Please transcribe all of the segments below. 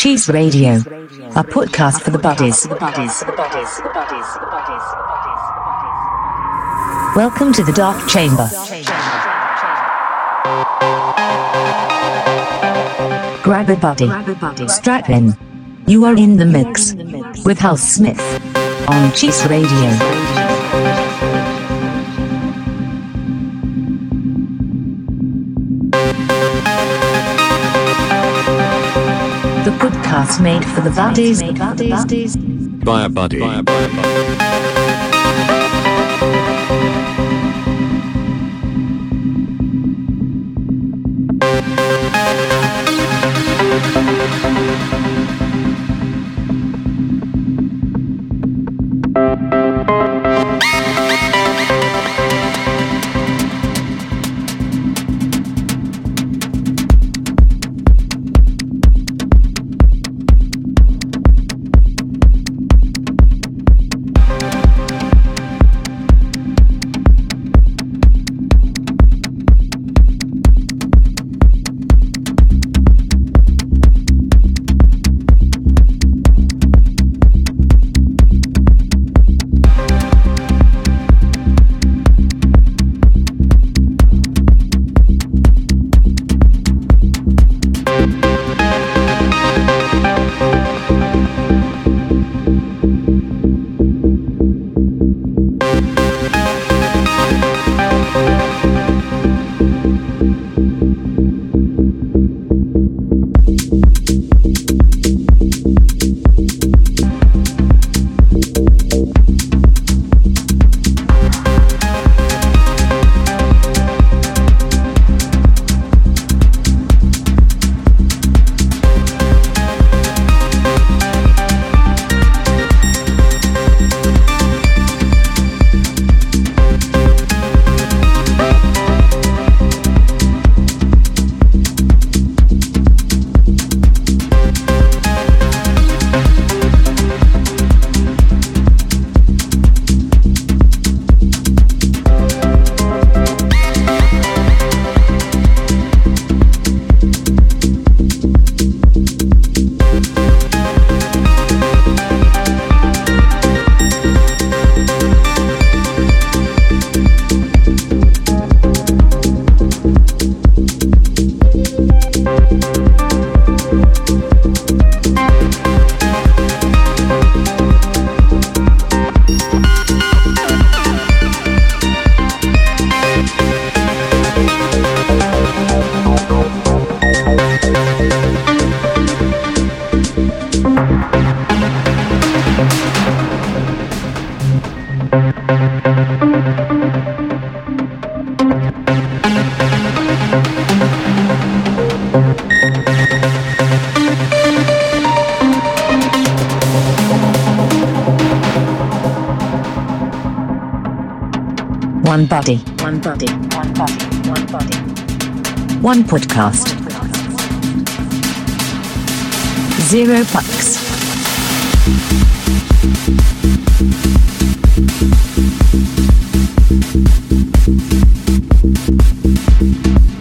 Cheese Radio, a podcast for the buddies. Welcome to the Dark Chamber. Grab a buddy. Strap in. You are in the mix with House Smith on Cheese Radio. Podcast made for the buddies. By a buddy. By a buddy.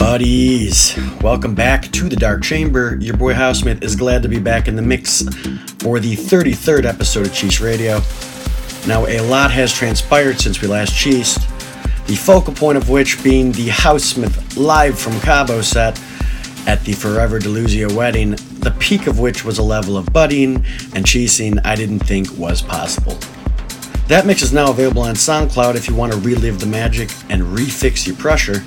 Buddies, welcome back to the Dark Chamber. Your boy Housesmith is glad to be back in the mix for the 33rd episode of Cheese Radio. Now, a lot has transpired since we last cheesed, the focal point of which being the Housesmith live from Cabo set at the Forever Deluzio wedding, the peak of which was a level of budding and cheesing I didn't think was possible. That mix is now available on SoundCloud if you want to relive the magic and refix your pressure.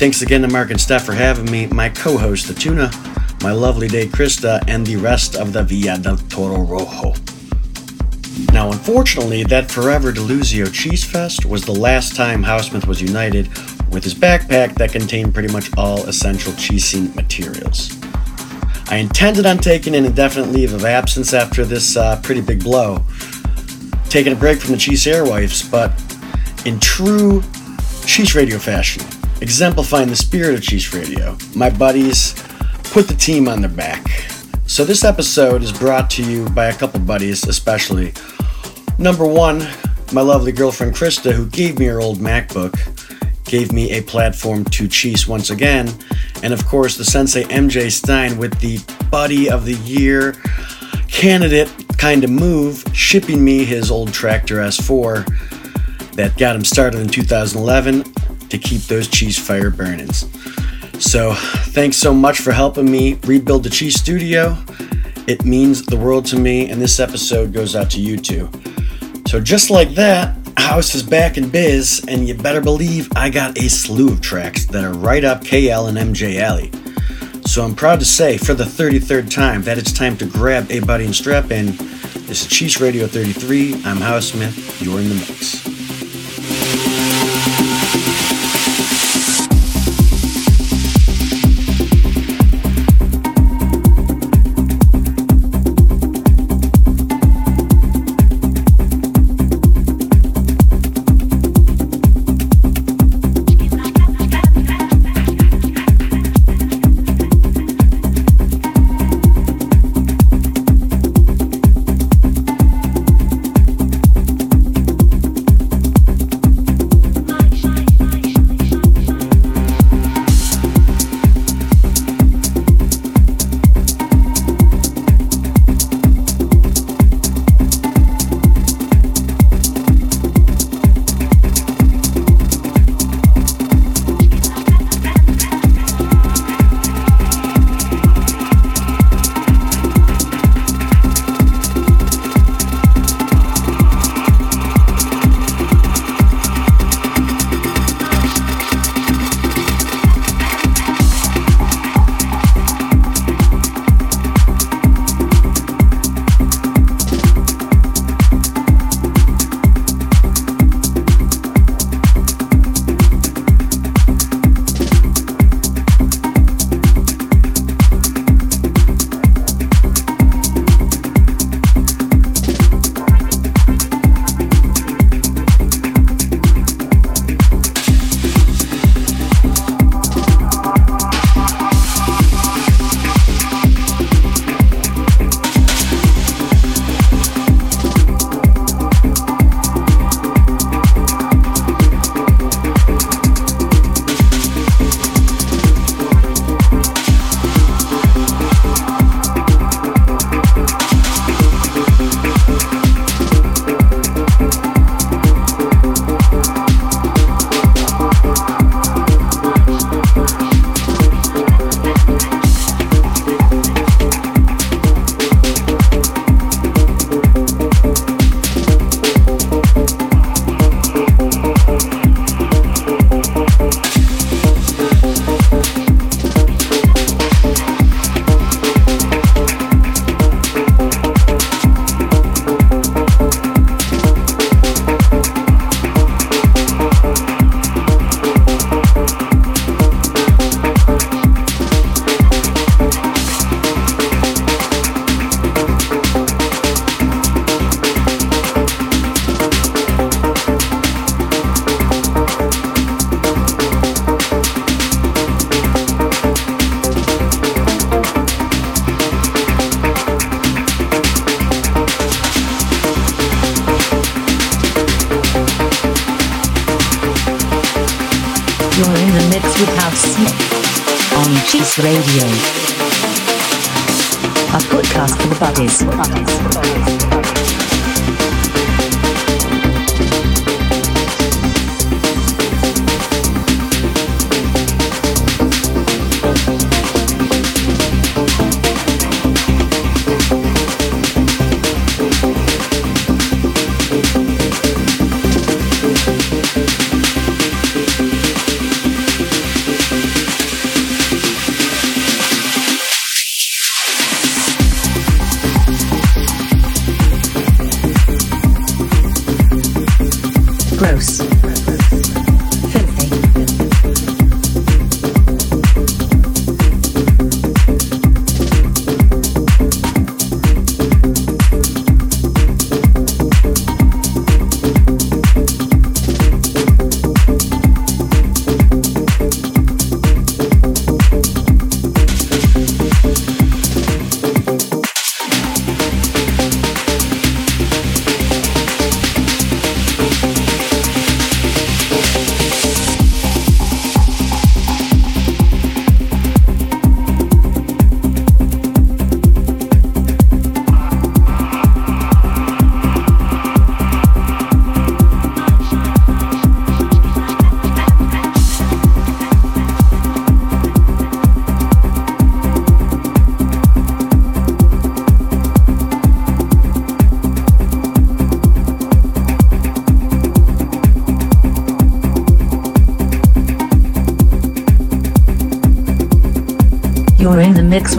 Thanks again to Mark and Steph for having me, my co host, the Tuna, my lovely day, Krista, and the rest of the Via del Toro Rojo. Now, unfortunately, that Forever Deluzio Cheese Fest was the last time Housesmith was united with his backpack that contained pretty much all essential cheesing materials. I intended on taking an indefinite leave of absence after this uh, pretty big blow, taking a break from the Cheese Airwaves, but in true Cheese Radio fashion, exemplifying the spirit of Cheese Radio, my buddies put the team on their back. So this episode is brought to you by a couple buddies, especially. Number one, my lovely girlfriend Krista, who gave me her old MacBook, gave me a platform to cheese once again, and of course the sensei MJ Stein with the Buddy of the Year candidate kind of move, shipping me his old Traktor S4 that got him started in 2011 to keep those cheese fire burnings. So, thanks so much for helping me rebuild the cheese studio. It means the world to me, and this episode goes out to you too. So, just like that, House is back in biz, and you better believe I got a slew of tracks that are right up KL and MJ Alley. So I'm proud to say, for the 33rd time, that it's time to grab a buddy and strap in. This is Cheese Radio 33. I'm House Smith. You're in the mix.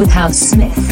With House Smith.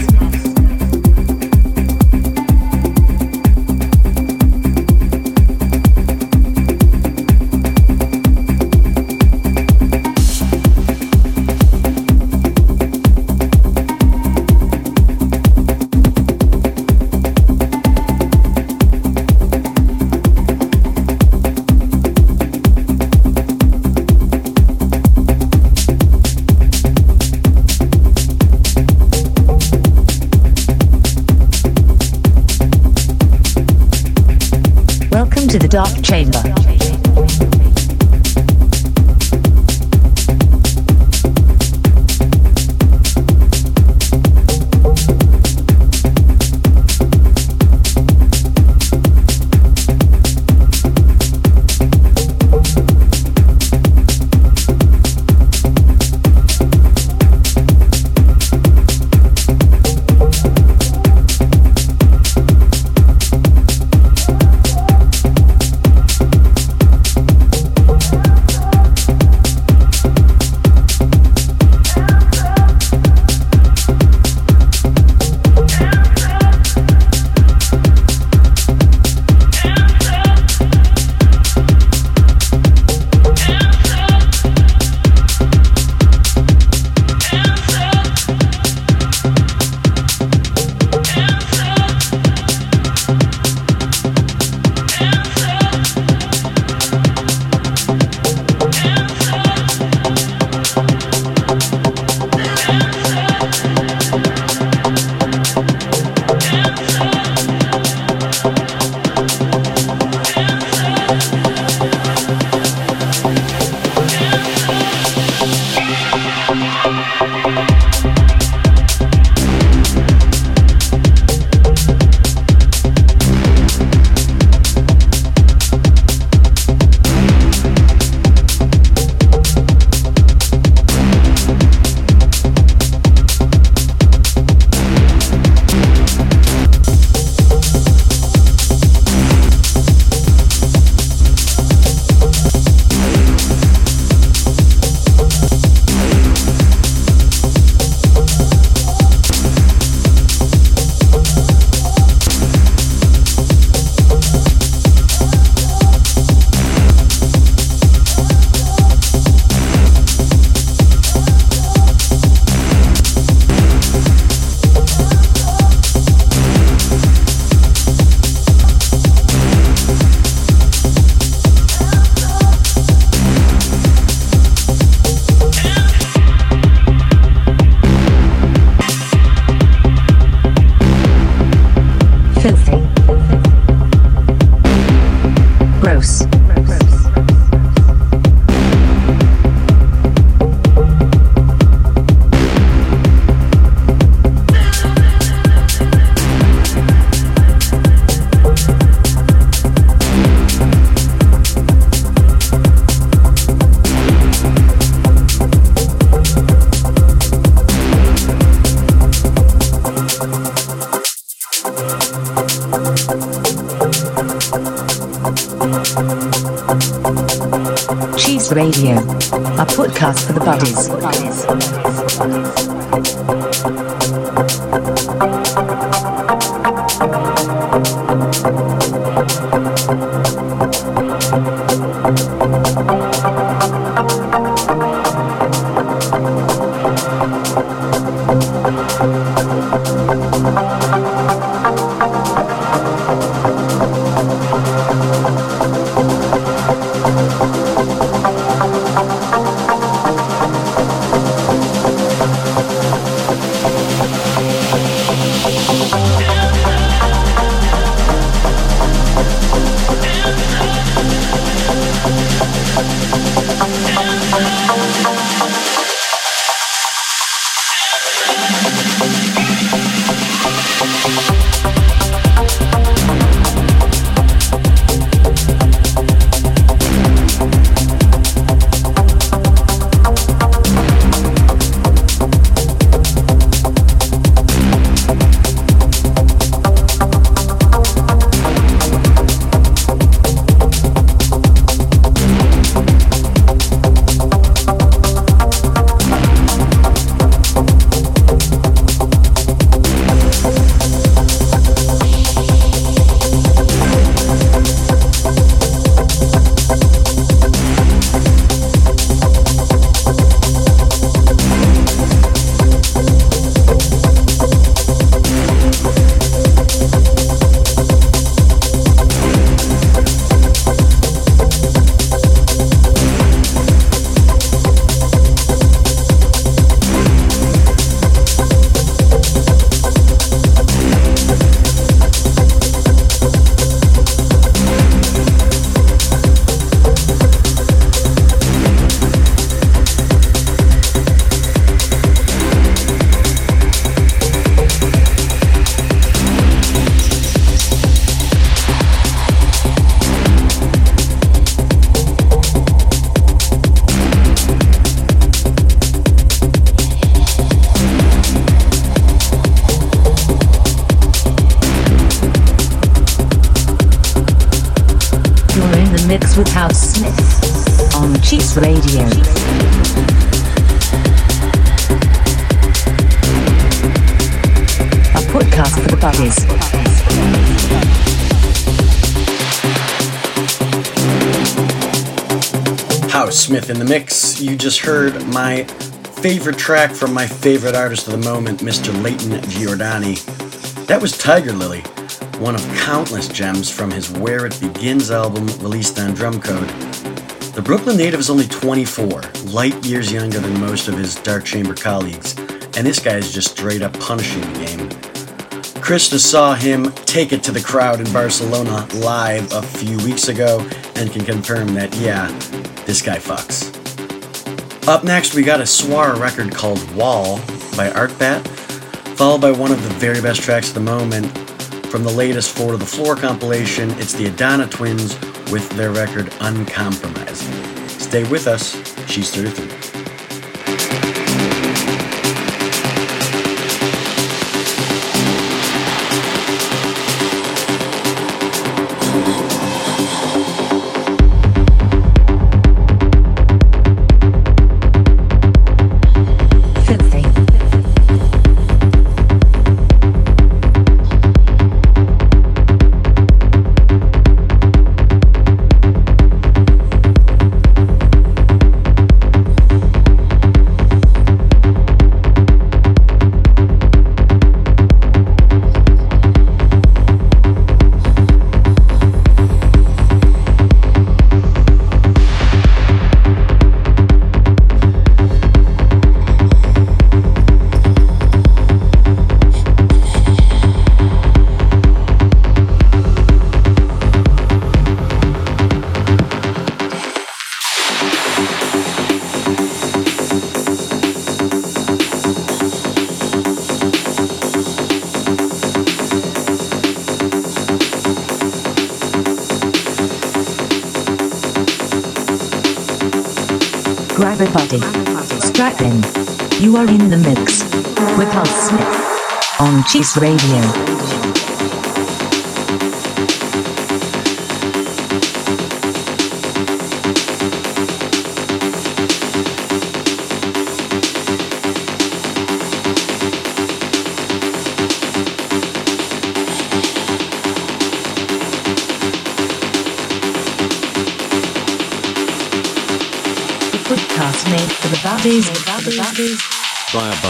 In the mix. You just heard my favorite track from my favorite artist of the moment, Mr. Layton Giordani. That was Tiger Lily, one of countless gems from his Where It Begins album released on Drumcode. The Brooklyn native is only 24, light years younger than most of his Dark Chamber colleagues, and this guy is just straight up punishing the game. Krista saw him take it to the crowd in Barcelona live a few weeks ago and can confirm that, yeah, this guy fucks. Up next, we got a Swara record called Wall by Artbat, followed by one of the very best tracks of the moment from the latest Four to the Floor compilation. It's the Adana Twins with their record Uncompromising. Stay with us, she's 33. Buddy. Strap in. You are in the mix with House Smith on Cheese Radio. By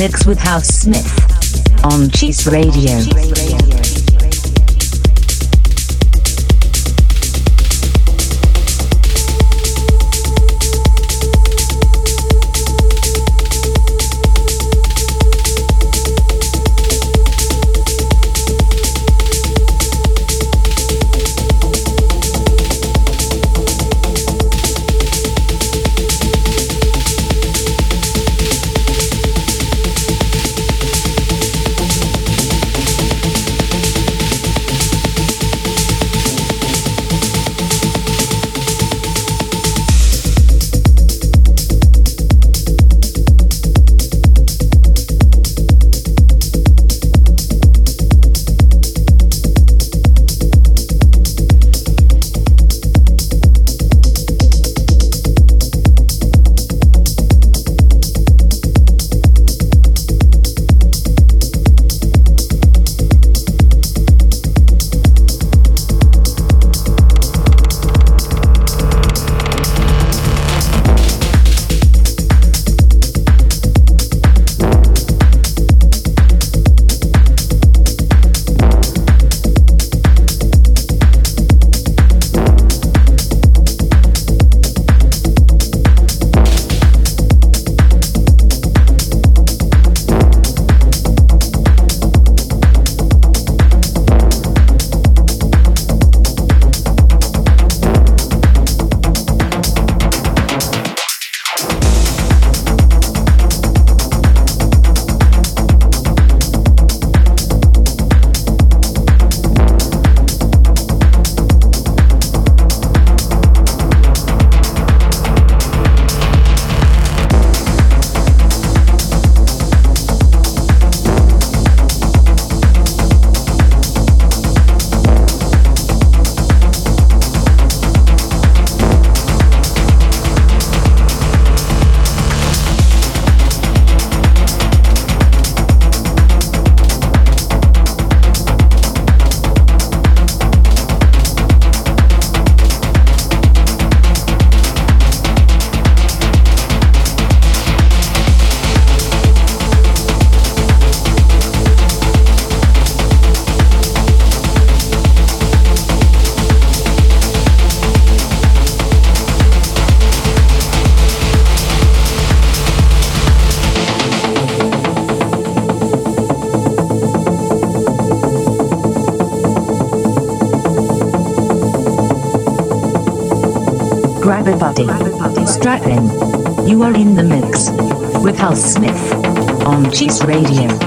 mix with House Smith on Cheese Radio. Are in the mix with House Smith on Cheese Radio.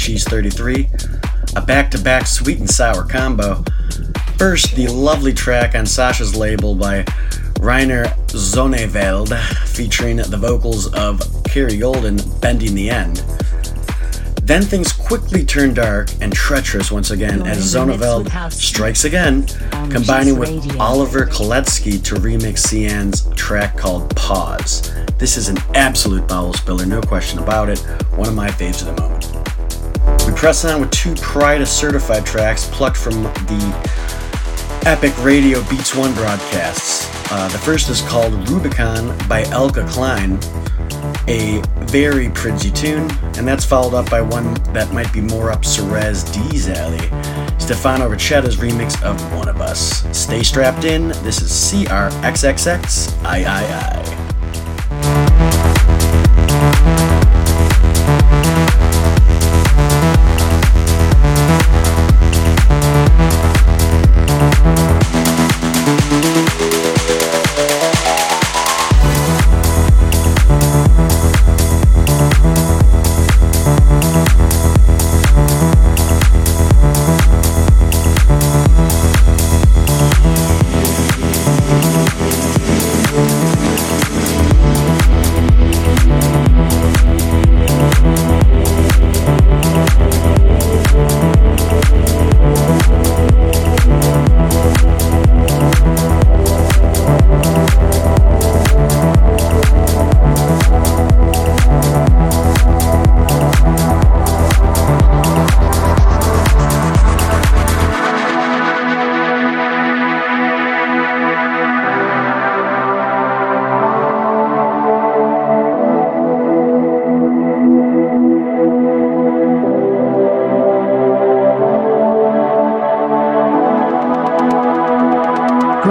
She's 33, a back to back sweet and sour combo. First, the lovely track on Sasha's label by Reinier Zonneveld, featuring the vocals of Kerry Golden, Bending the End. Then things quickly turn dark and treacherous once again as Zonneveld strikes again, combining with Oliver Koletzki to remix Cian's track called Pause. This is an absolute bowel spiller, no question about it. One of my faves of the moment. We press on with two Prydz certified tracks plucked from the epic radio Beats One broadcasts. Uh, the first is called Rubicon by Elka Klein, a very pretty tune, and that's followed up by one that might be more up Cirez D's alley, Stefano Richetta's remix of One of Us. Stay strapped in, this is CRXXX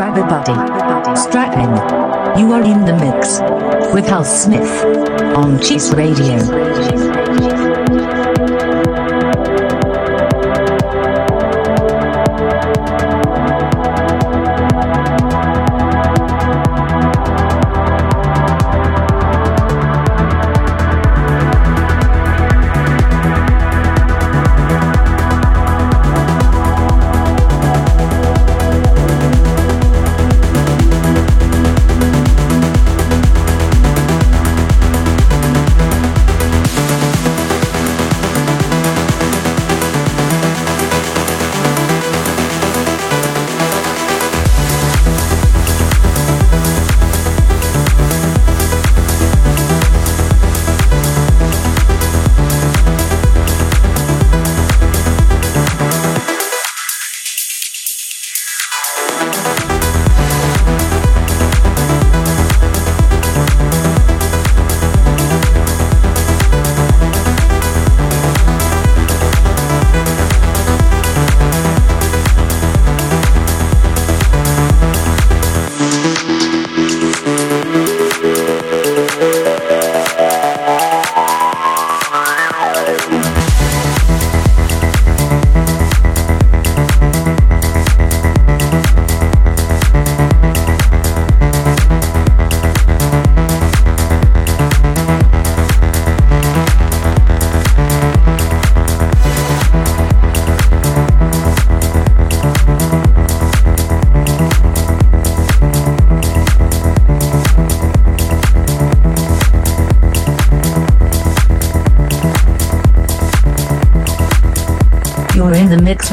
I with I. Smith on Cheese Radio.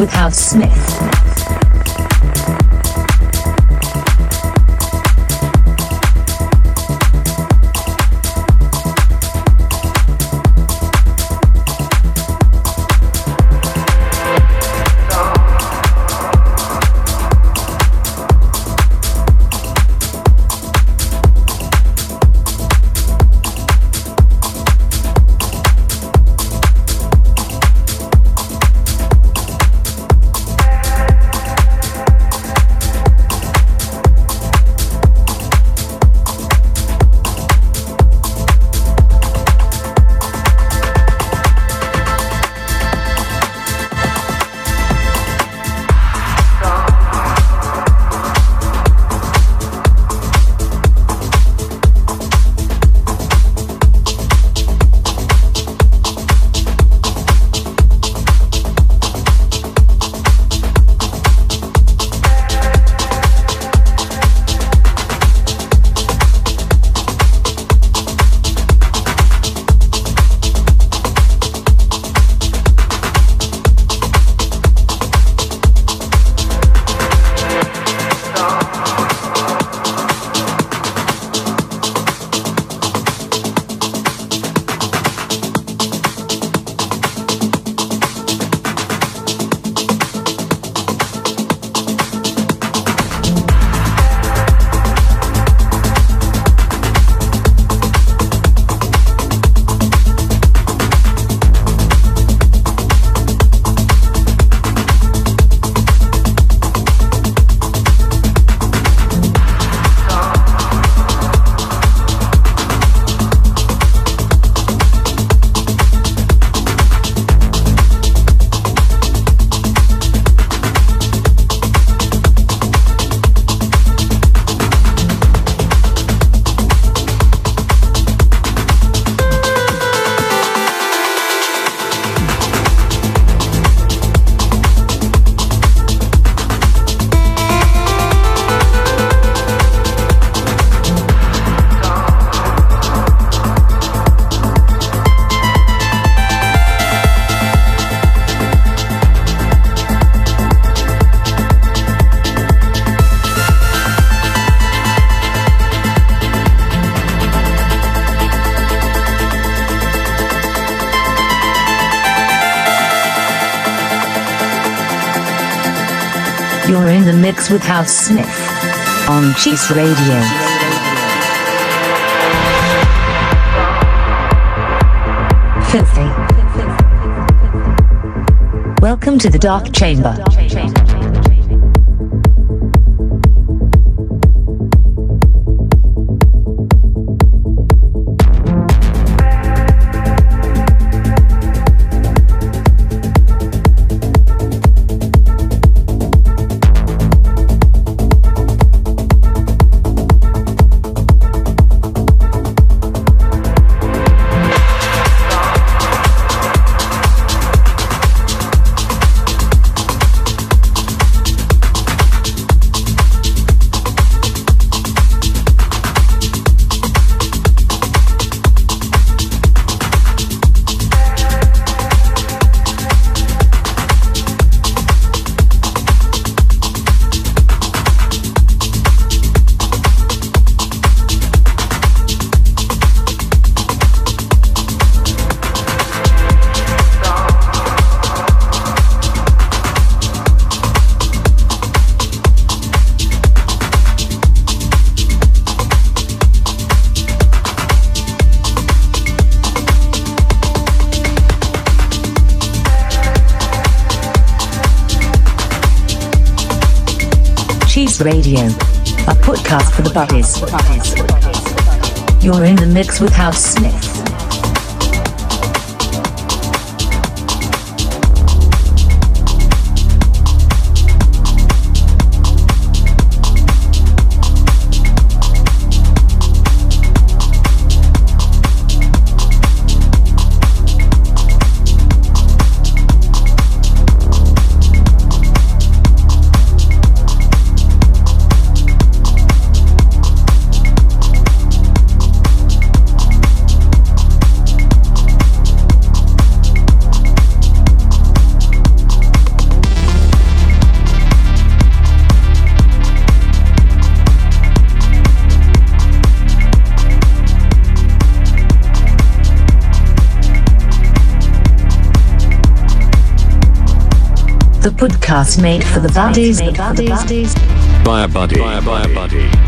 With House Smith. With House Smith on Cheese Radio. Filthy. Welcome to the Dark Chamber. Radio, a podcast for the buddies. You're in the mix with House Smith. Podcast made for the buddies. By a buddy. By a buddy.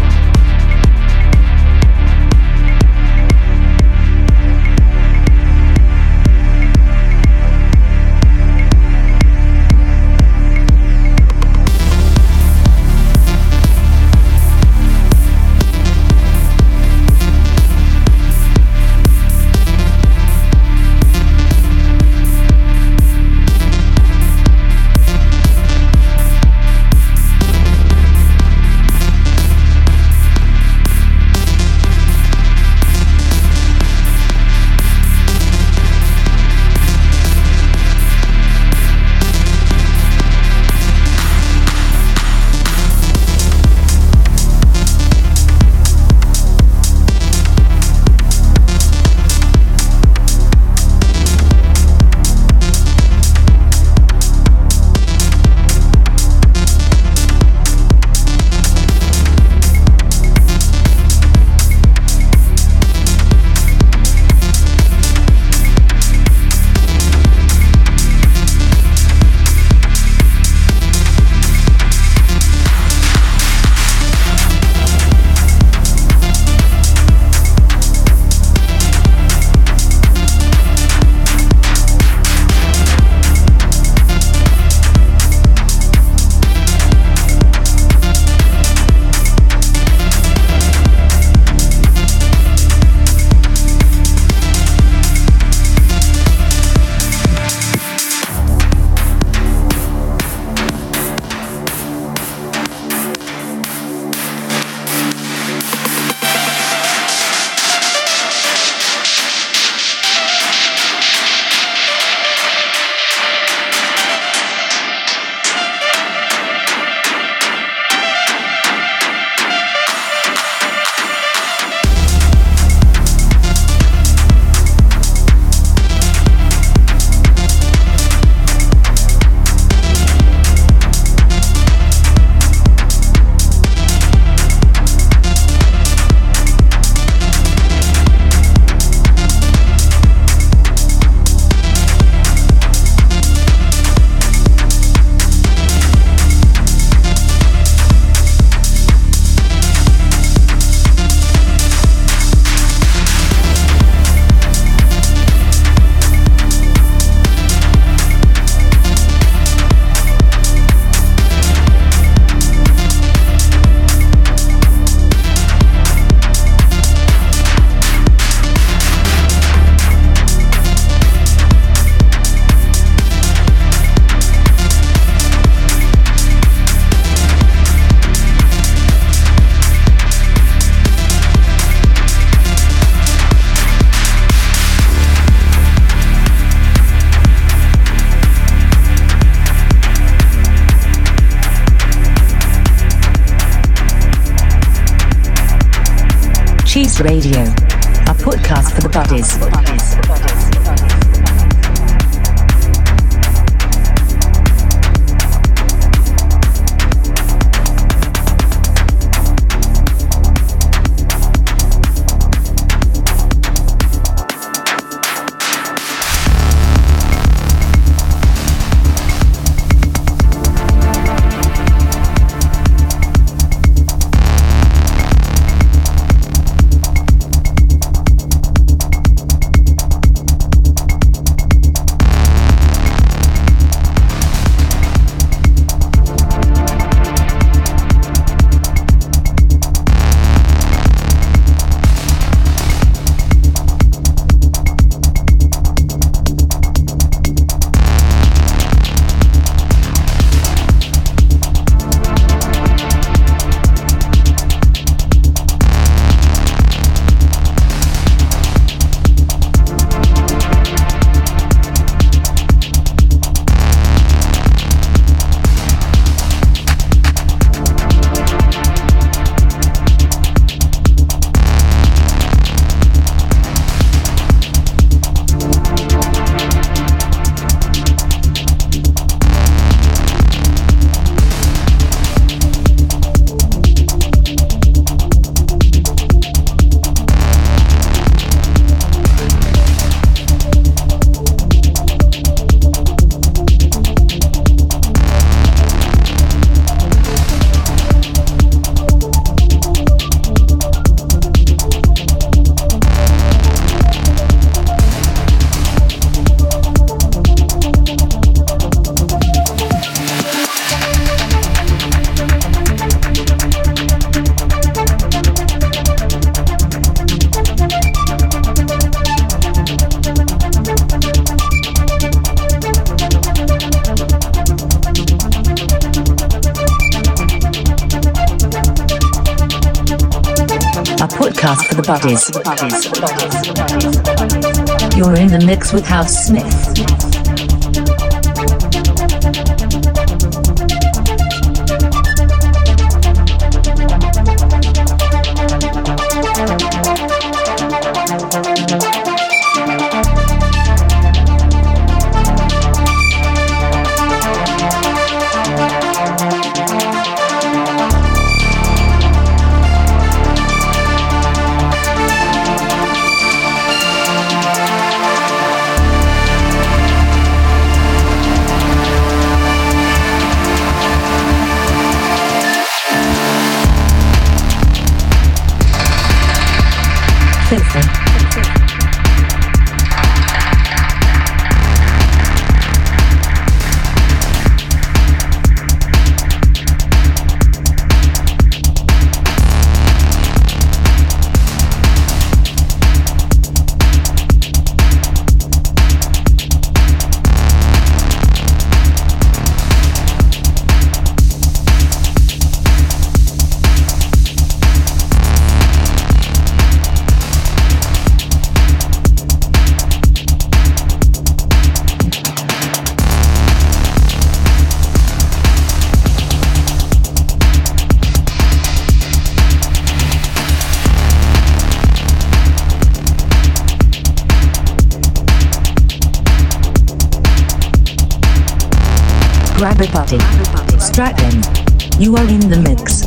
are in the mix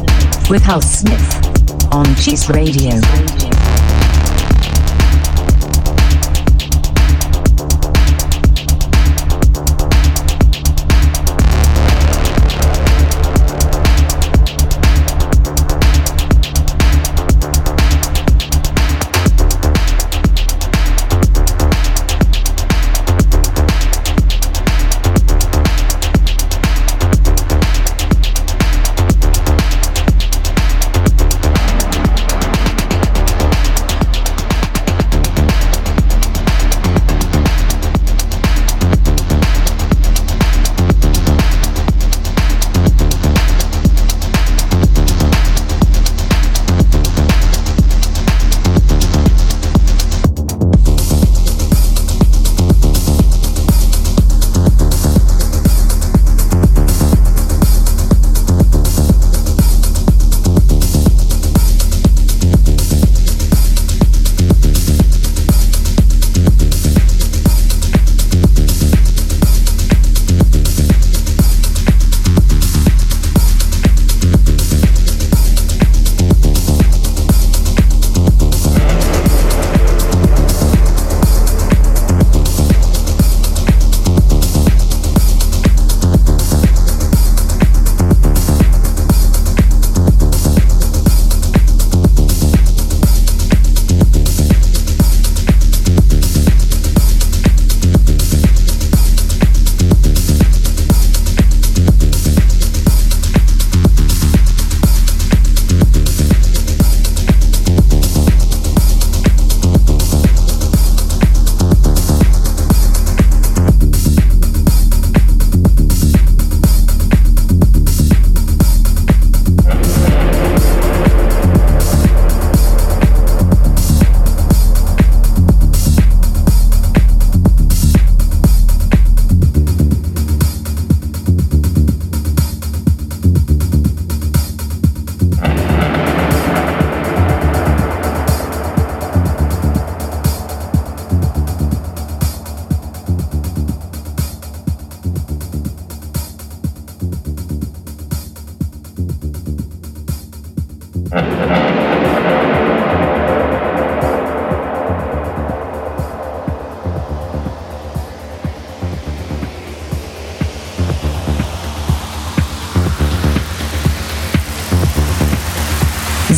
with House Smith on Cheese Radio.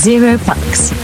Zero fucks.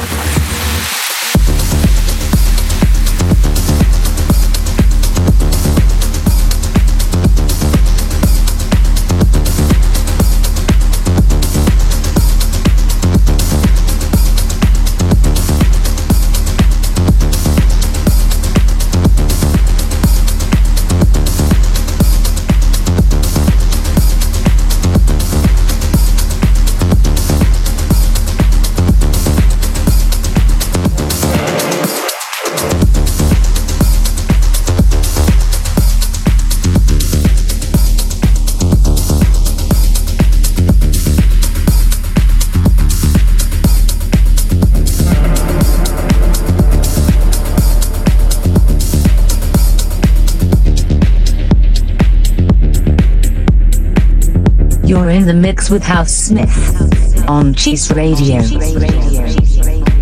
Mix with House Smith on Cheese Radio.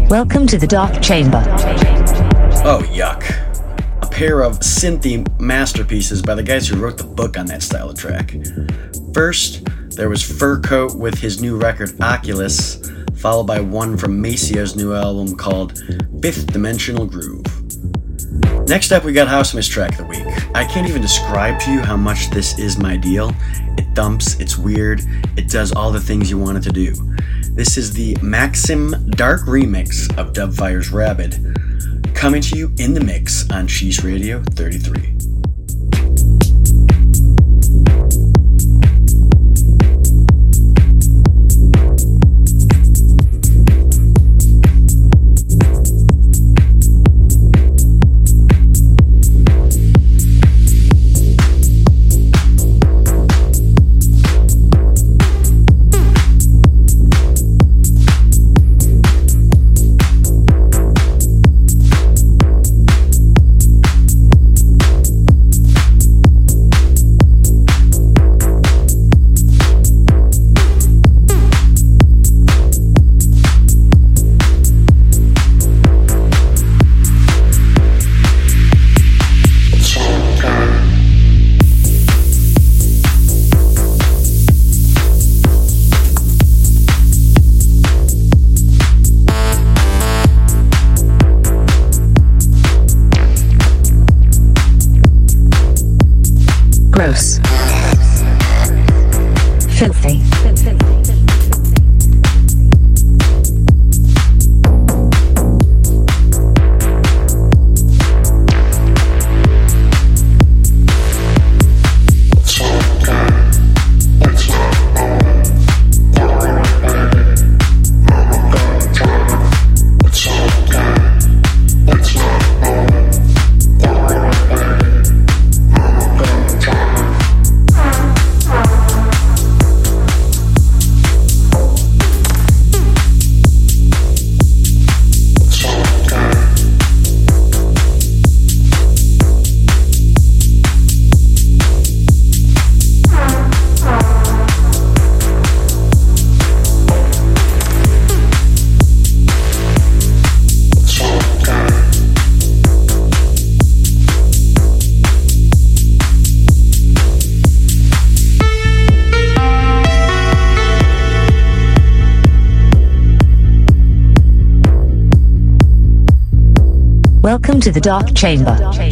Welcome to the Dark Chamber. Oh, yuck. A pair of synthy masterpieces by the guys who wrote the book on that style of track. First, there was Fur Coat with his new record Oculus, followed by one from Maceo's new album called Fifth Dimensional Groove. Next up, we got House Miss Track of the Week. I can't even describe to you how much this is my deal. It dumps, it's weird, it does all the things you want it to do. This is the Maxim Dark remix of Dubfire's Rabid, coming to you in the mix on Cheese Radio 33. Gross. Filthy. Welcome to the Dark Chamber.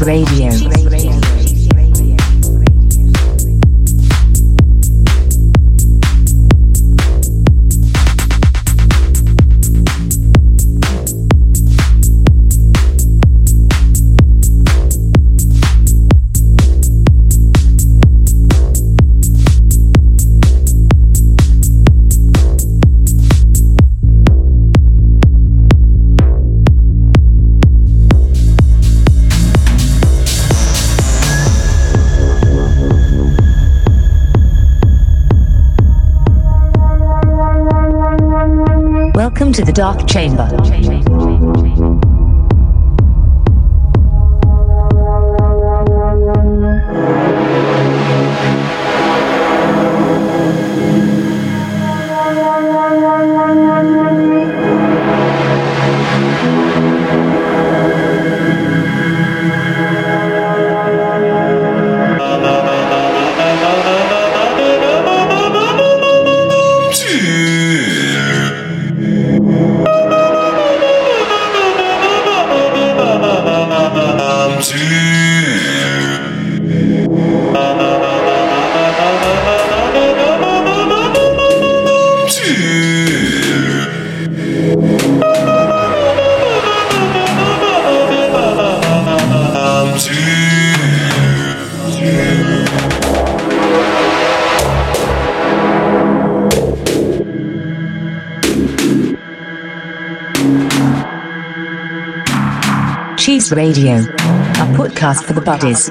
Radio. Dark Chamber. Podcast for the buddies.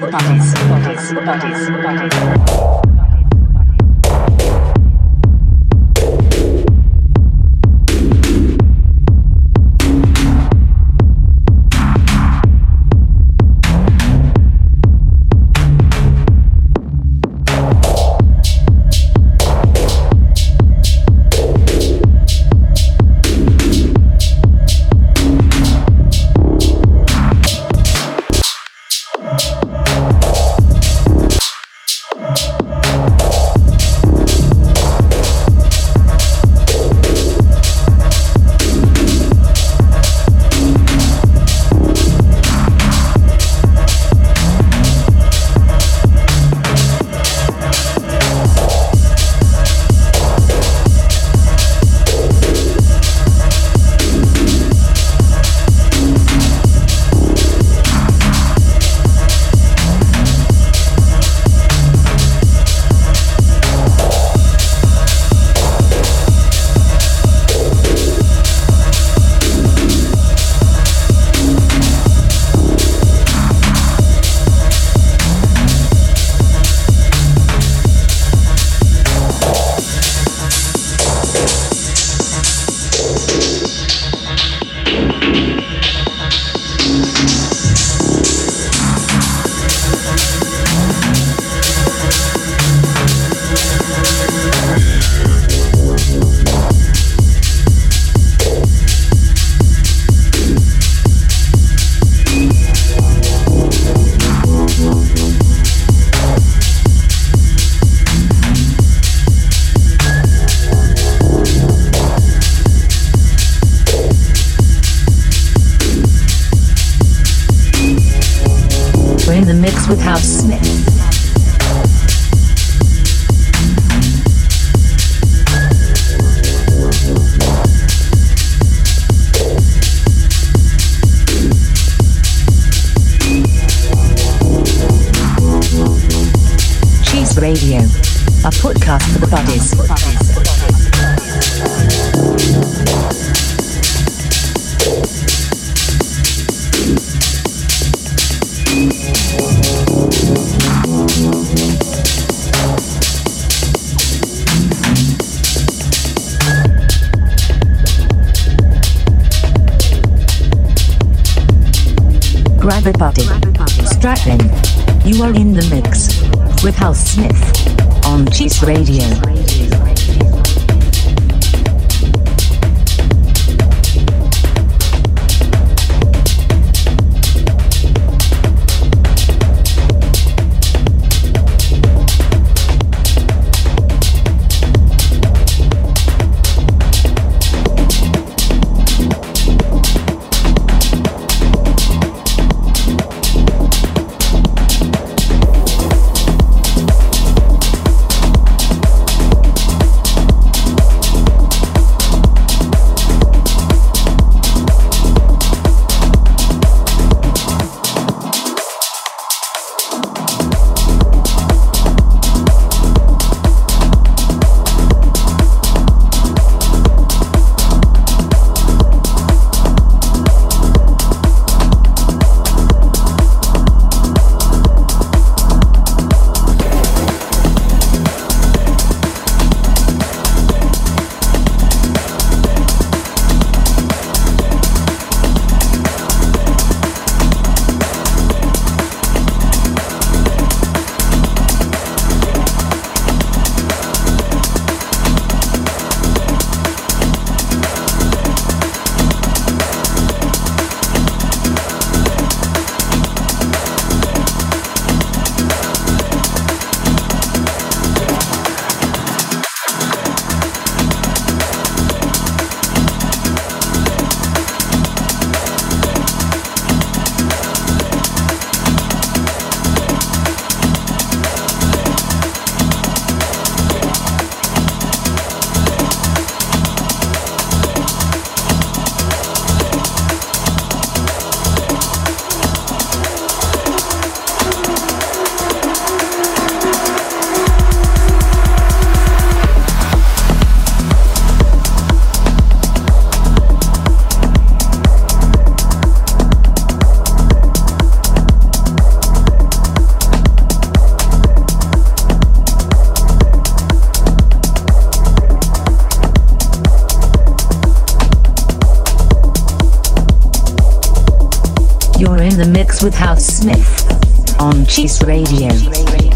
With House Smith on Cheese Radio.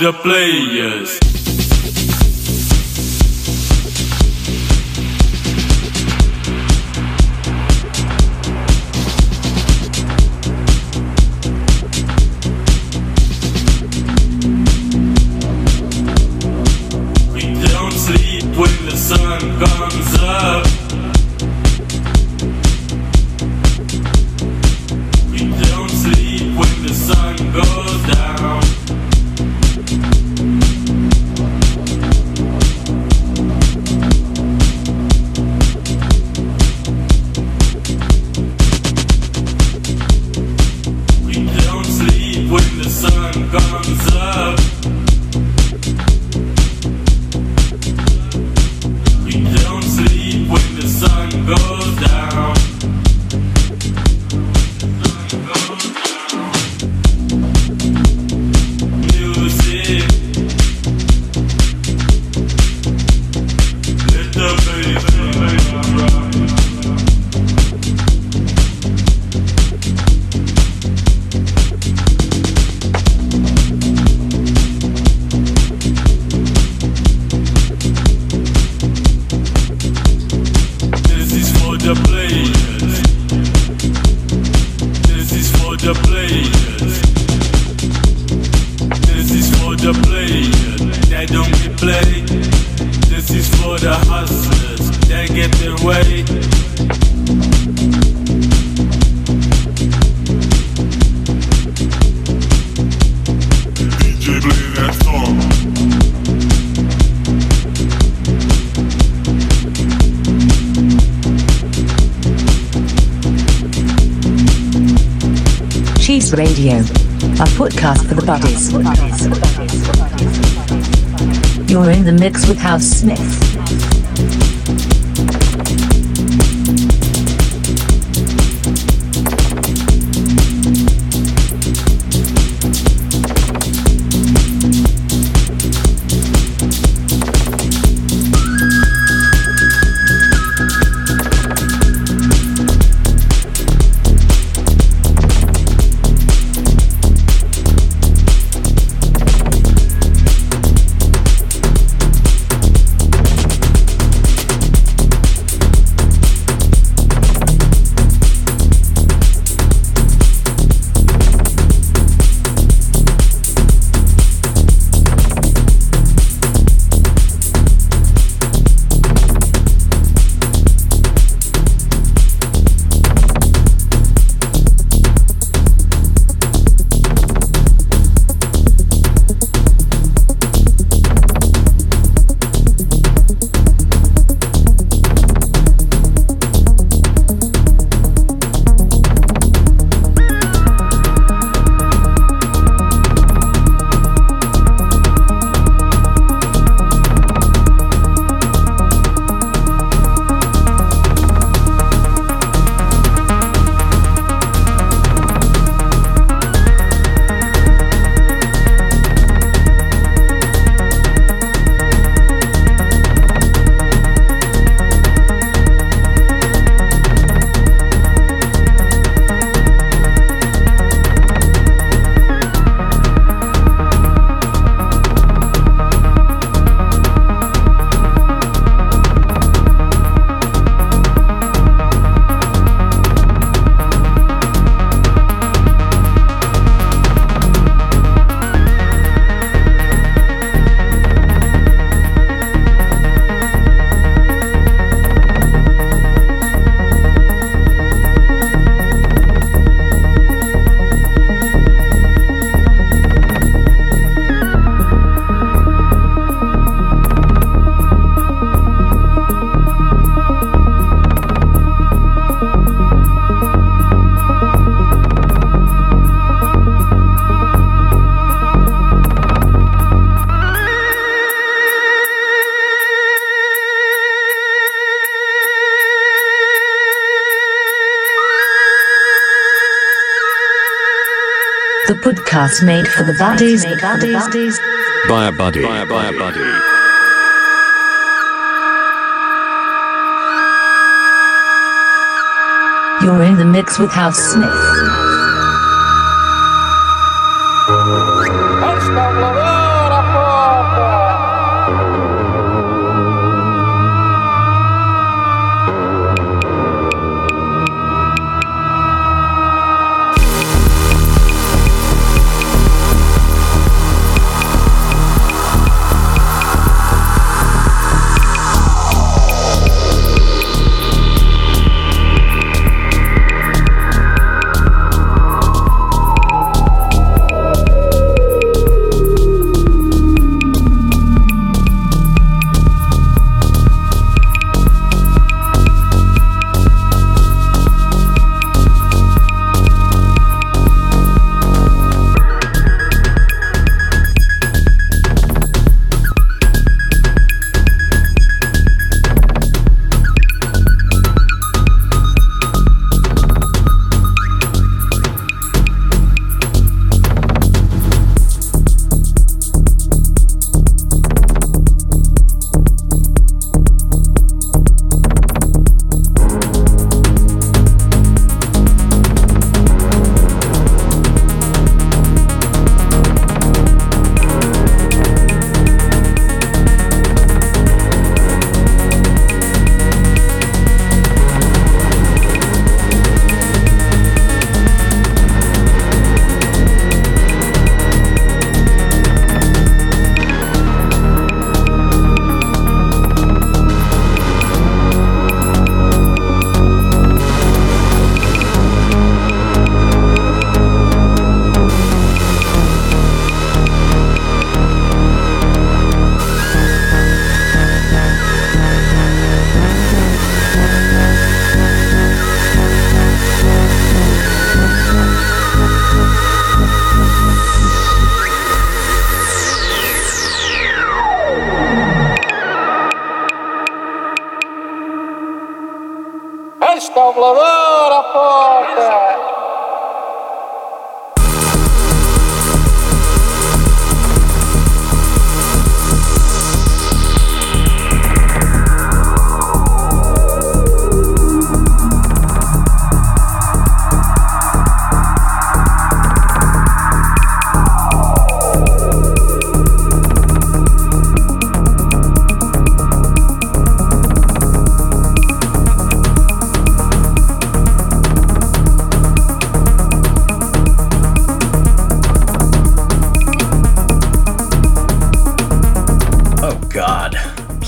The players. With House Smith. Podcast made for the buddies. By a buddy. By a, by a buddy. You're in the mix with House Smith.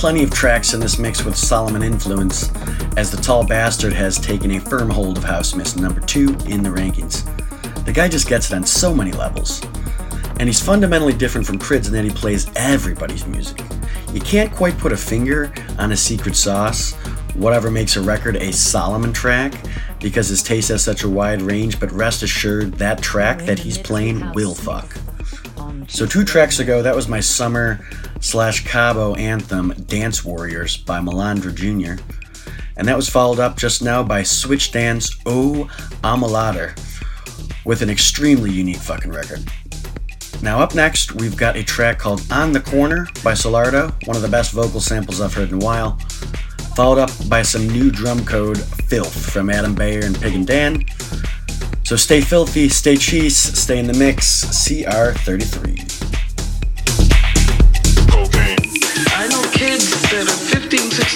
Plenty of tracks in this mix with Solomun influence, as the tall bastard has taken a firm hold of House Miss number two in the rankings. The guy just gets it on so many levels. And he's fundamentally different from Prydz in that he plays everybody's music. You can't quite put a finger on a secret sauce, whatever makes a record a Solomun track, because his taste has such a wide range, but rest assured that track that he's playing will fuck. So two tracks ago, that was my summer slash Cabo anthem, Dance Warriors by Melandra Jr. And that was followed up just now by Switch Dance O Amalader with an extremely unique fucking record. Now up next, we've got a track called On the Corner by Solardo, one of the best vocal samples I've heard in a while, followed up by some new Drumcode Filth from Adam Beyer and Pig and Dan. So stay filthy, stay cheese, stay in the mix, CR33.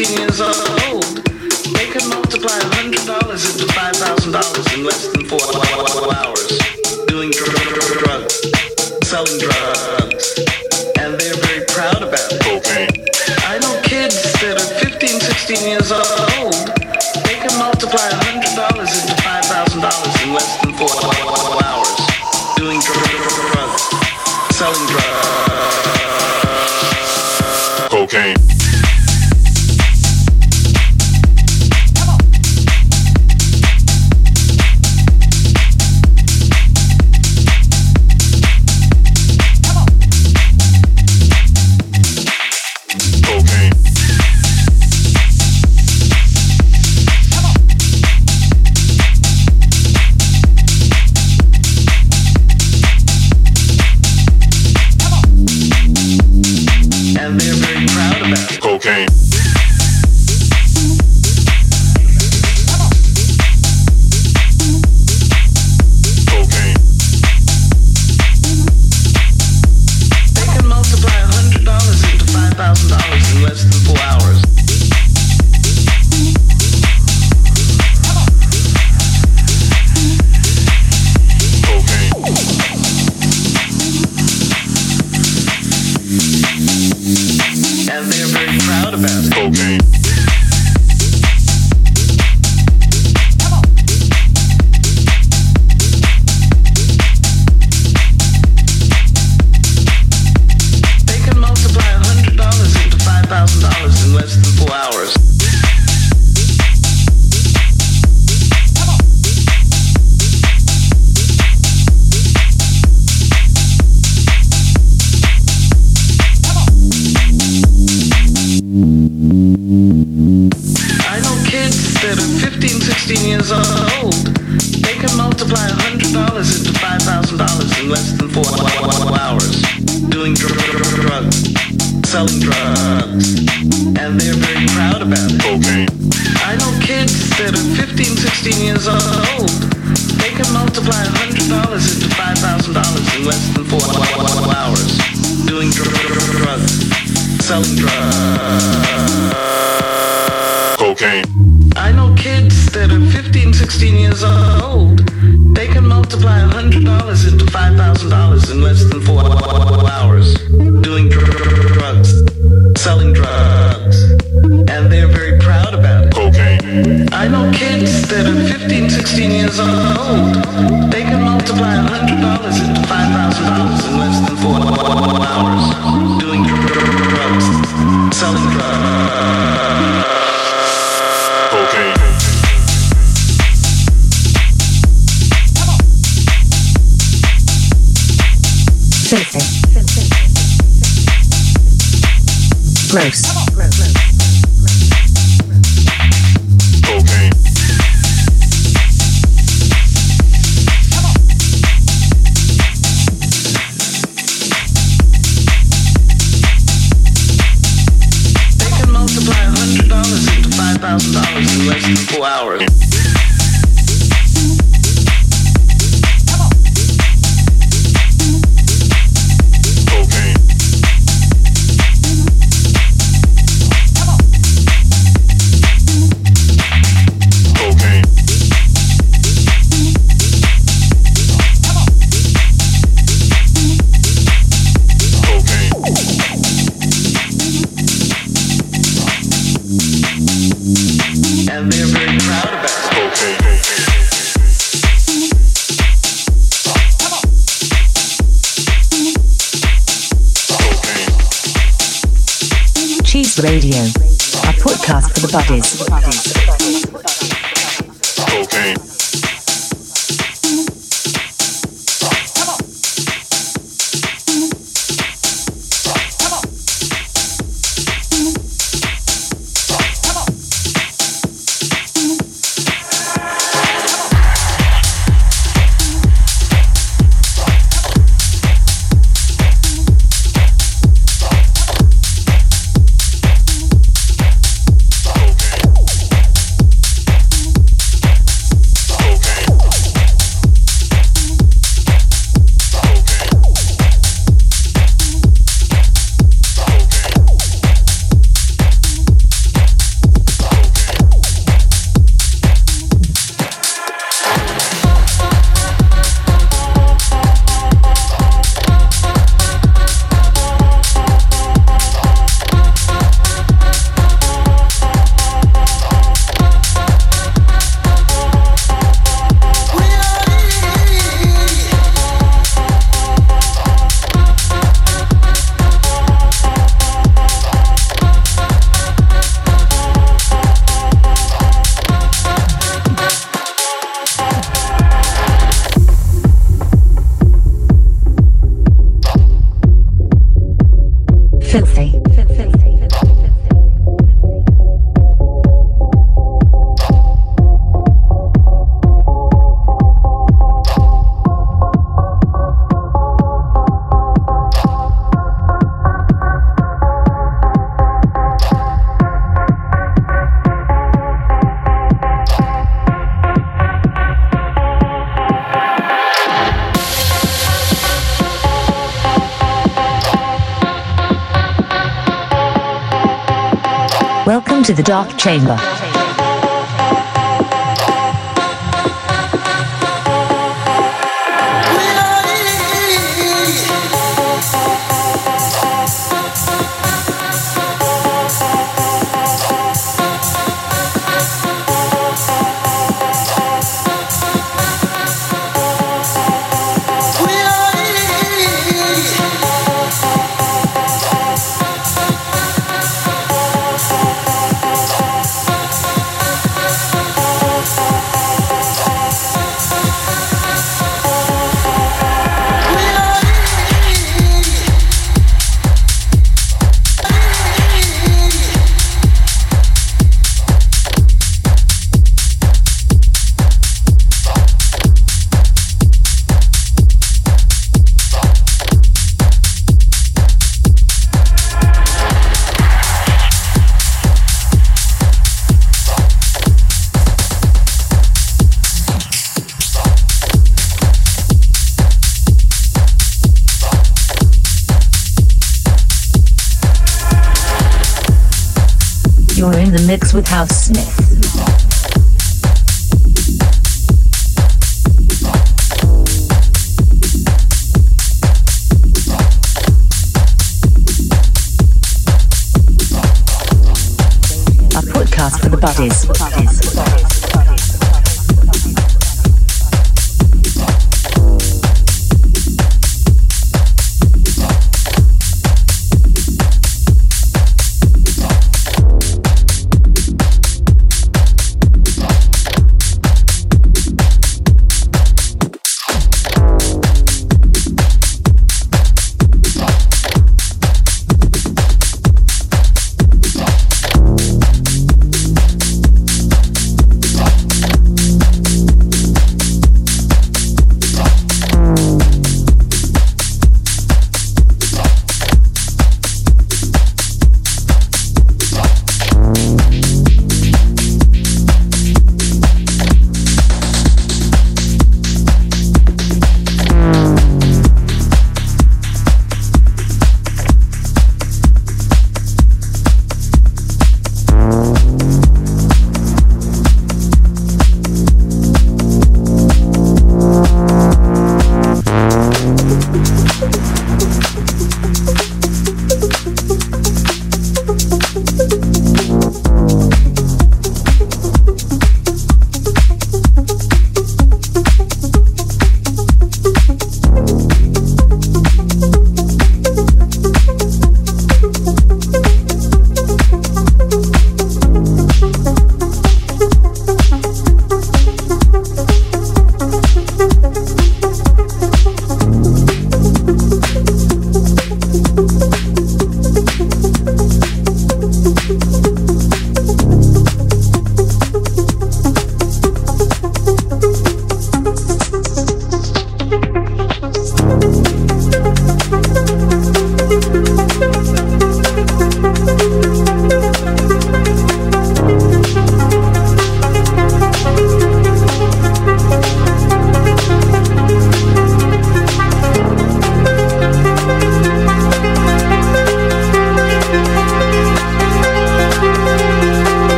15, years old. They can multiply $100 into $5,000 in less than four hours. Doing dr- dr- drugs, selling drugs. And they're very proud about it. I know kids that are 15, 16 years old. They can multiply $100 into $5,000 in less than four hours. I know kids that are 15, 16 years old. They can multiply $100 into $5,000 in less than four hours. Doing dr- dr- drugs, selling drugs. And they're very proud about it. Cocaine. I know kids that are 15, 16 years old. They can multiply $100 the Dark Chamber. With House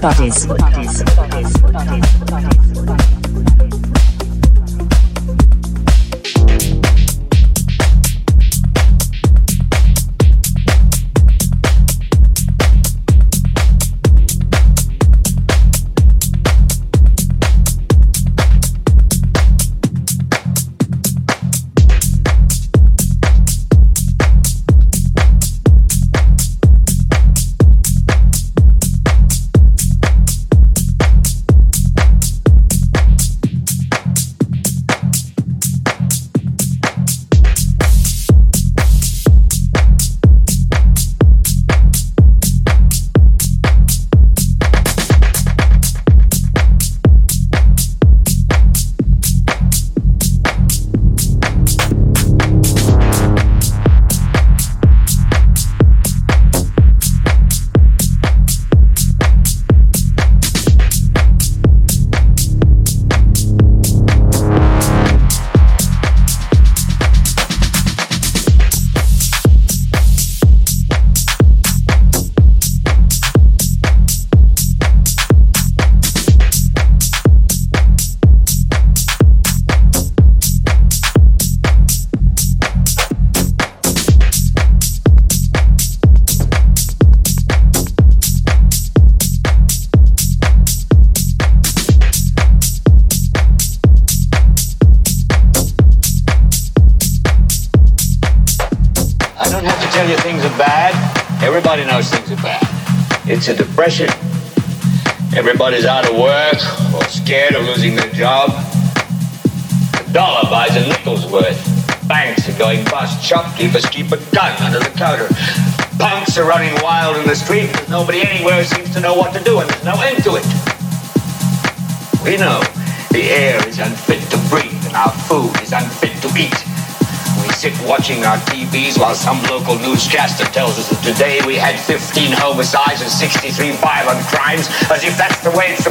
buddies.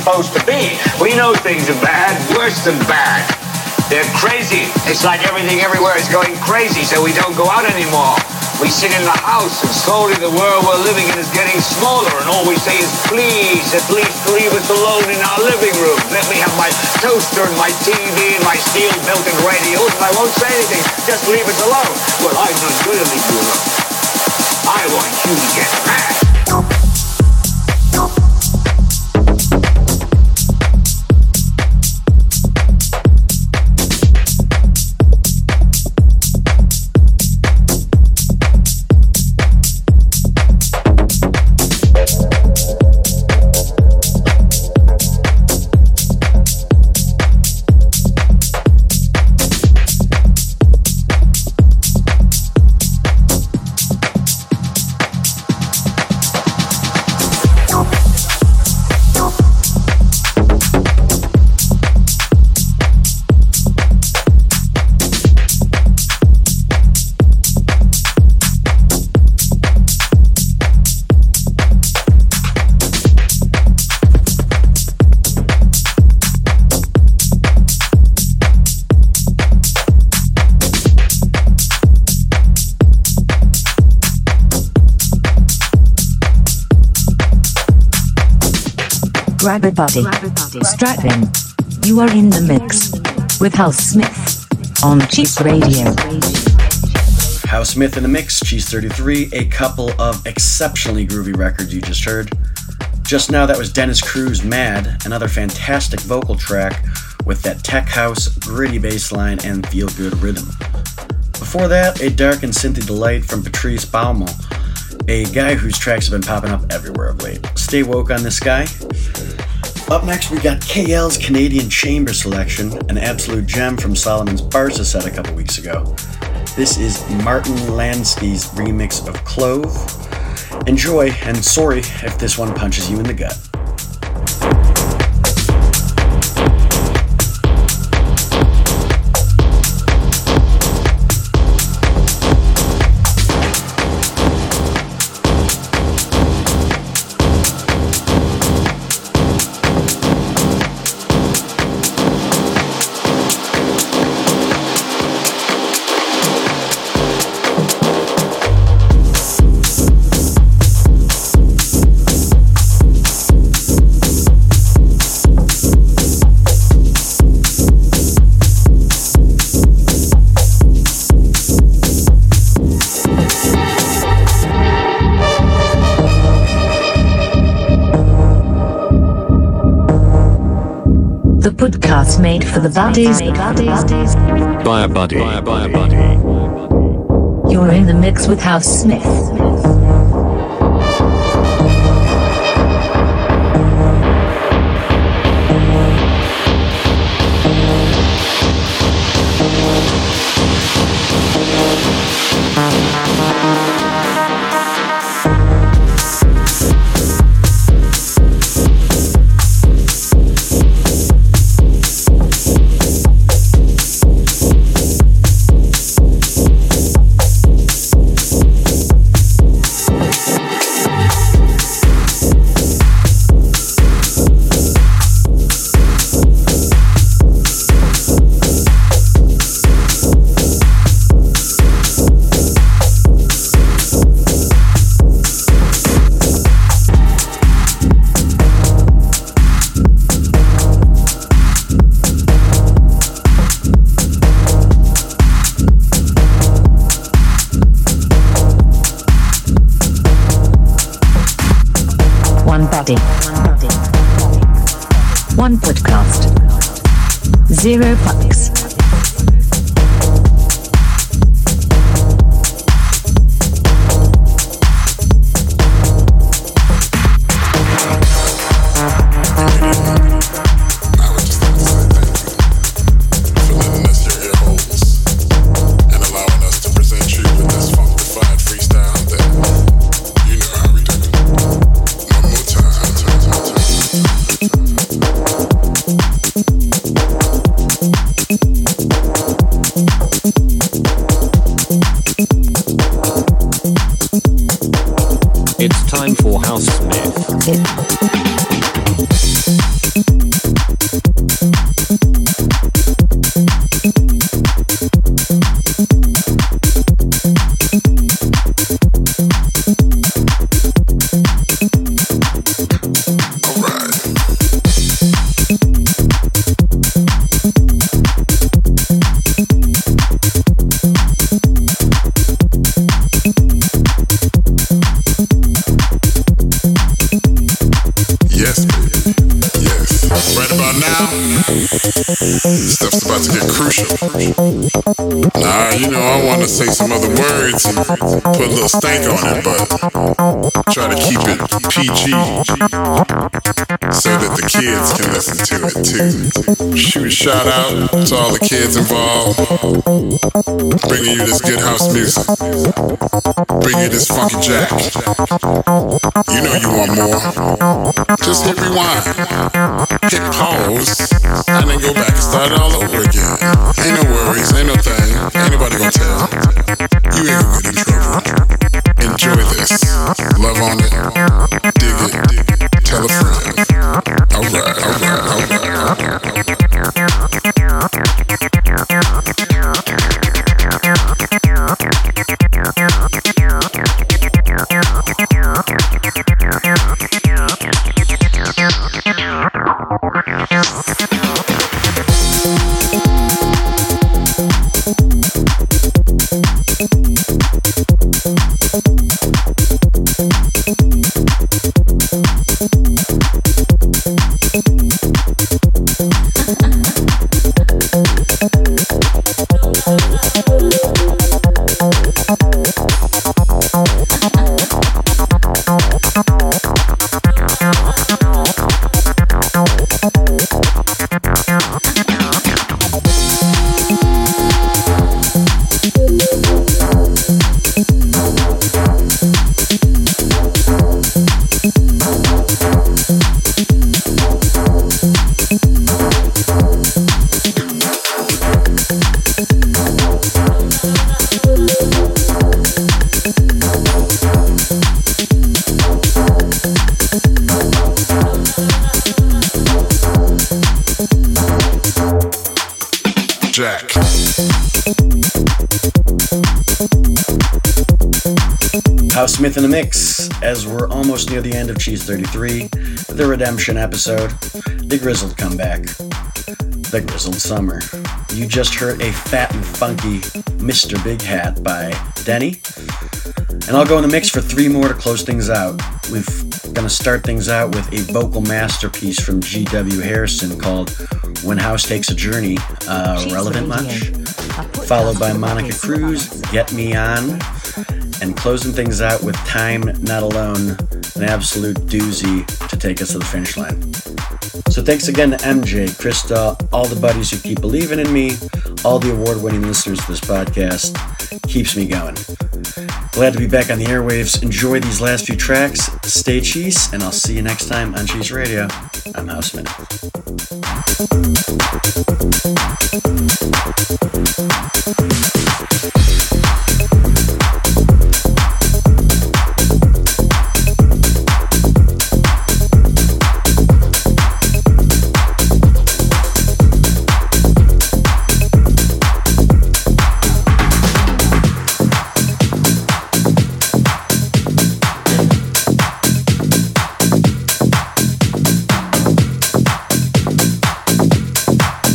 Supposed to be. We know things are bad, worse than bad. They're crazy. It's like everything everywhere is going crazy, so we don't go out anymore. We sit in the house, and slowly the world we're living in is getting smaller, and all we say is, please, at least leave us alone in our living room. Let me have my toaster and my TV and my steel-belted radios, and I won't say anything. Just leave us alone. Well, I'm not going to leave you alone. I want you to get mad. Strap in. You are in the mix with House Smith on Cheese Radio. House Smith in the mix, Cheese 33, a couple of exceptionally groovy records you just heard. Just now, that was Dennis Cruz Mad, another fantastic vocal track with that tech house, gritty bass line, and feel good rhythm. Before that, a dark and synthy delight from Patrice Baumel, a guy whose tracks have been popping up everywhere of late. Stay woke on this guy. Up next, we got KL's Canadian Chamber Selection, an absolute gem from Solomun's Barca set a couple weeks ago. This is Martin Landsky's remix of Clove. Enjoy, and sorry if this one punches you in the gut. For the buddies. By a buddy. By a, a buddy. You're in the mix with House Smith. Zero fucks. Kids involved, bringing you this good house music, bring you this funky jack. You know you want more. Just hit rewind, hit pause, and then go back and start all over House Smith in the mix as we're almost near the end of Cheese 33, the redemption episode, the grizzled comeback, the grizzled summer. You just heard a fat and funky Mr. Big Hat by Denny. And I'll go in the mix for three more to close things out. We've Gonna start things out with a vocal masterpiece from G.W. Harrison called When House Takes a Journey. Uh, relevant much? Followed by Monica Cruz, Get Me On. And closing things out with Time Not Alone, an absolute doozy to take us to the finish line. So thanks again to MJ, Krista, all the buddies who keep believing in me, all the award winning listeners to this podcast. Keeps me going. Glad to be back on the airwaves. Enjoy these last few tracks. Stay cheese, and I'll see you next time on Cheese Radio. I'm Houseman.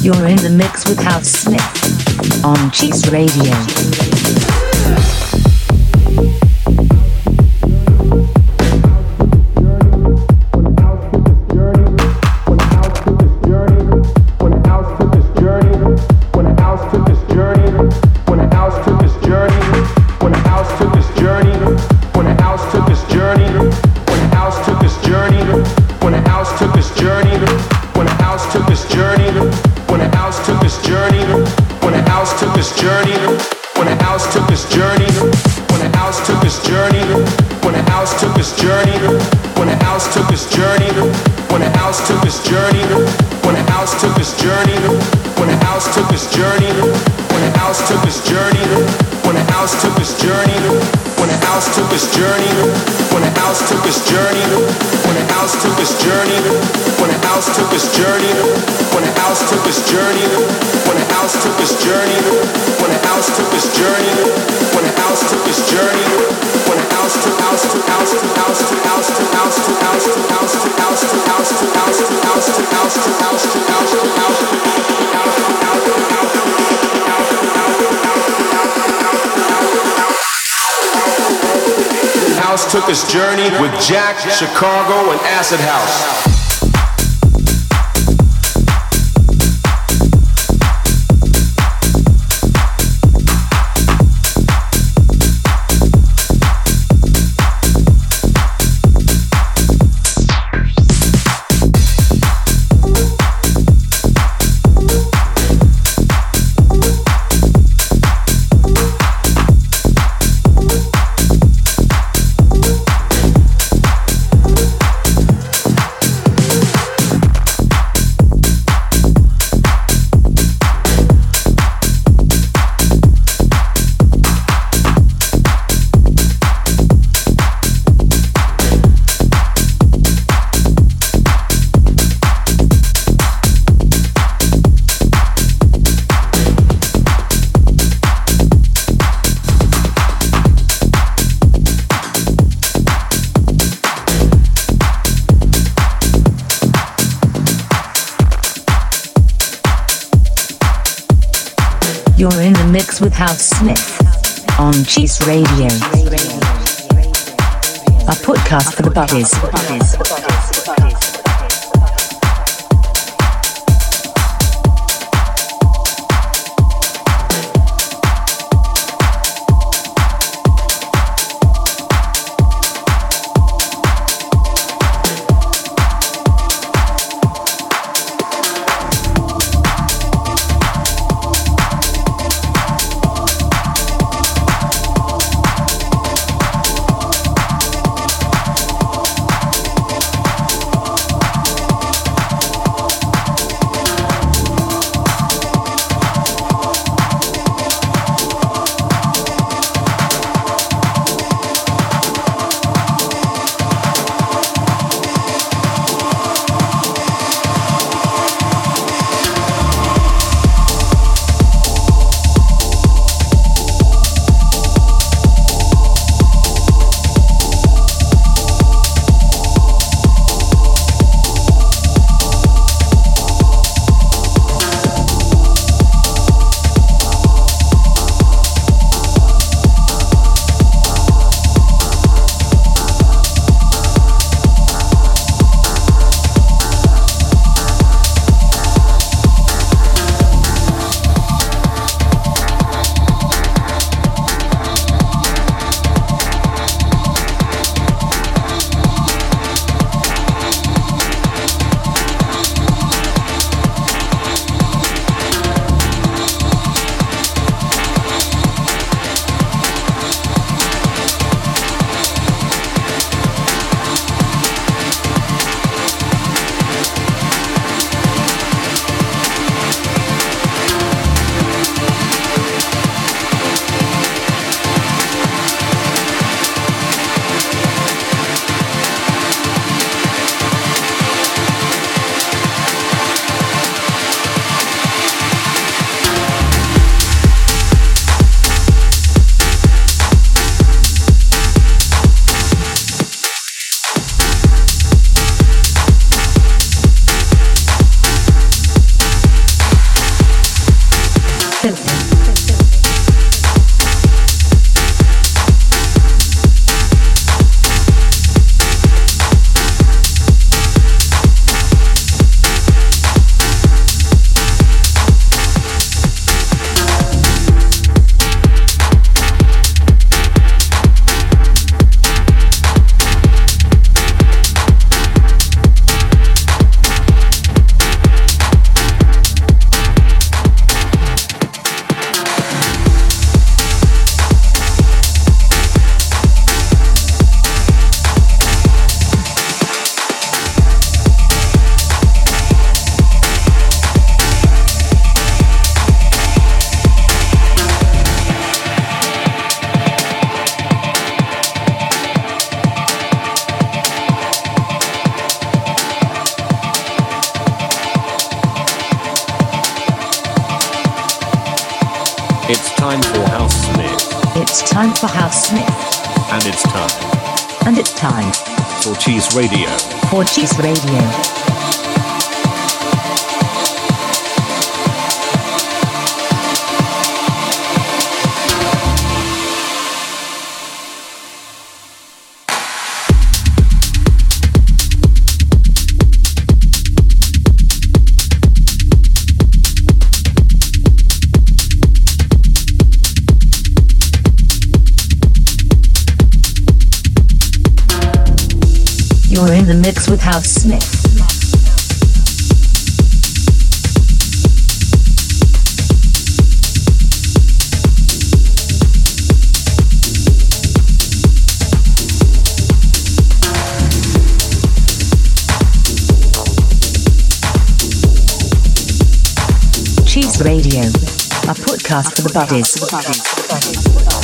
You're in the mix with House Smith on Cheese Radio. Took his journey with Jack, Chicago, and Acid House. With House Smith on Cheese Radio. A podcast for the buddies. For House Smith. And it's time And it's time for Cheese Radio. for Cheese Radio. In the mix with House Smith. Cheese Radio, a podcast for the buddies.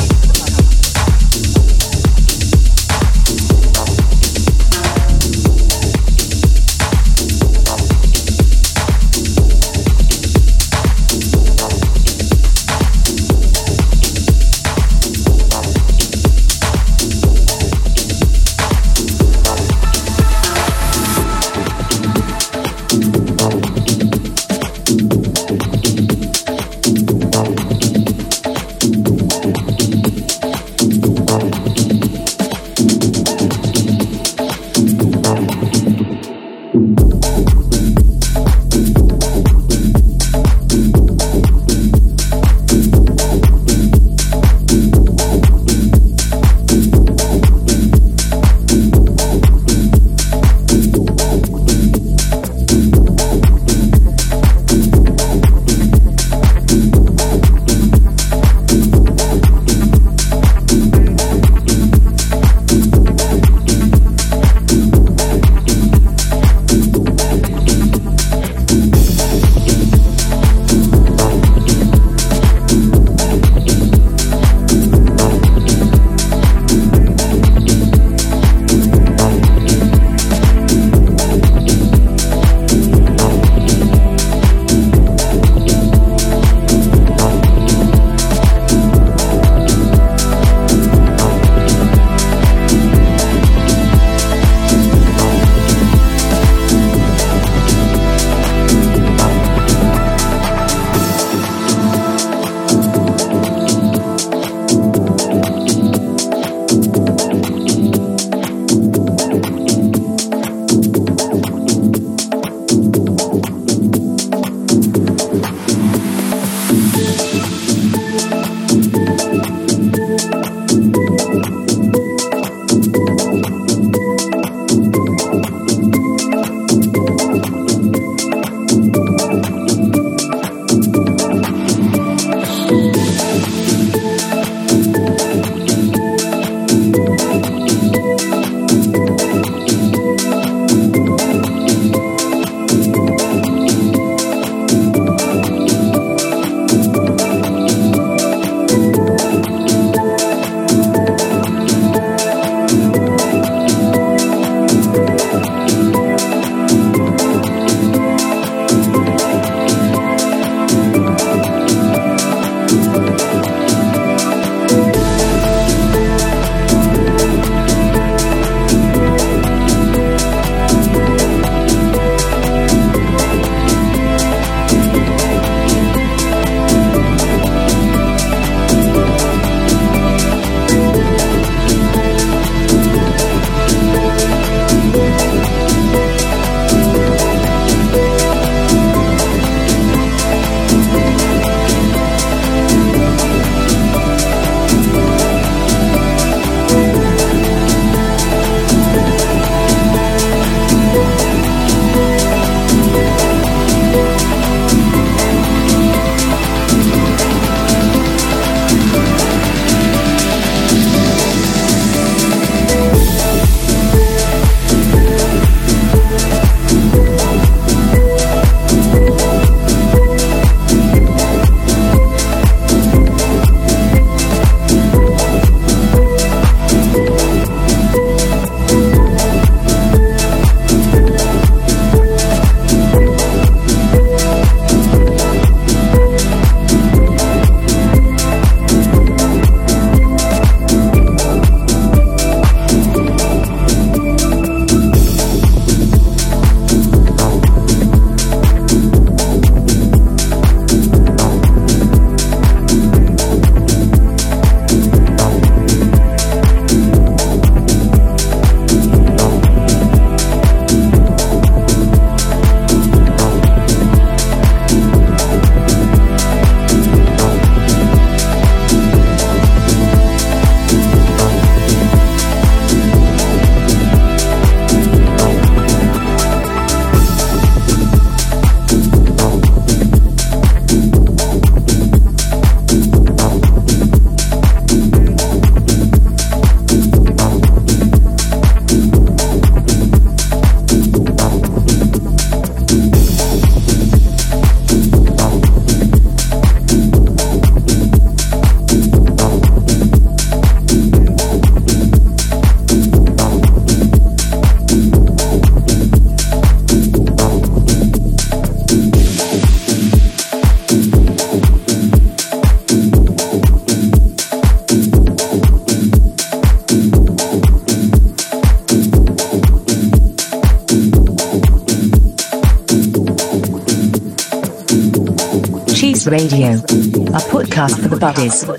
Podcast for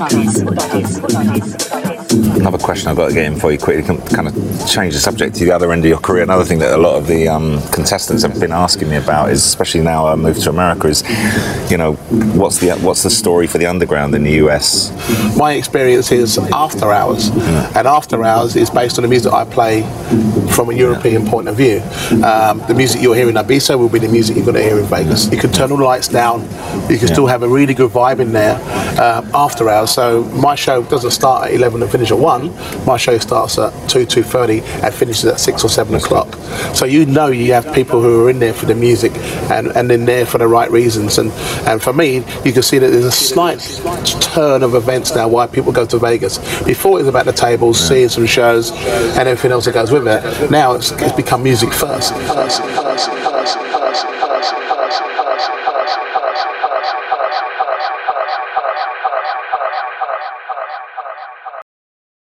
the buddies. Another question I've got to get in for you quickly, can kind of change the subject to the other end of your career. Another thing that a lot of the um, contestants have been asking me about is, especially now I moved to America, is you know what's the what's the story for the underground in the US? My experience is after hours, and after hours is based on the music I play from a European point of view. Um, the music you'll hear in Ibiza will be the music you're going to hear in Vegas. You can turn all the lights down, you can still have a really good vibe in there uh, after hours. So my show doesn't start at 11 and finish at 1. My show starts at 2, 2.30 and finishes at 6 or 7 o'clock. So you know you have people who are in there for the music and, and in there for the right reasons. And, and for me, you can see that there's a slight turn of events now why people go to Vegas. Before it was about the tables, seeing some shows and everything else that goes with it. Now it's, it's become music first. first, first, first,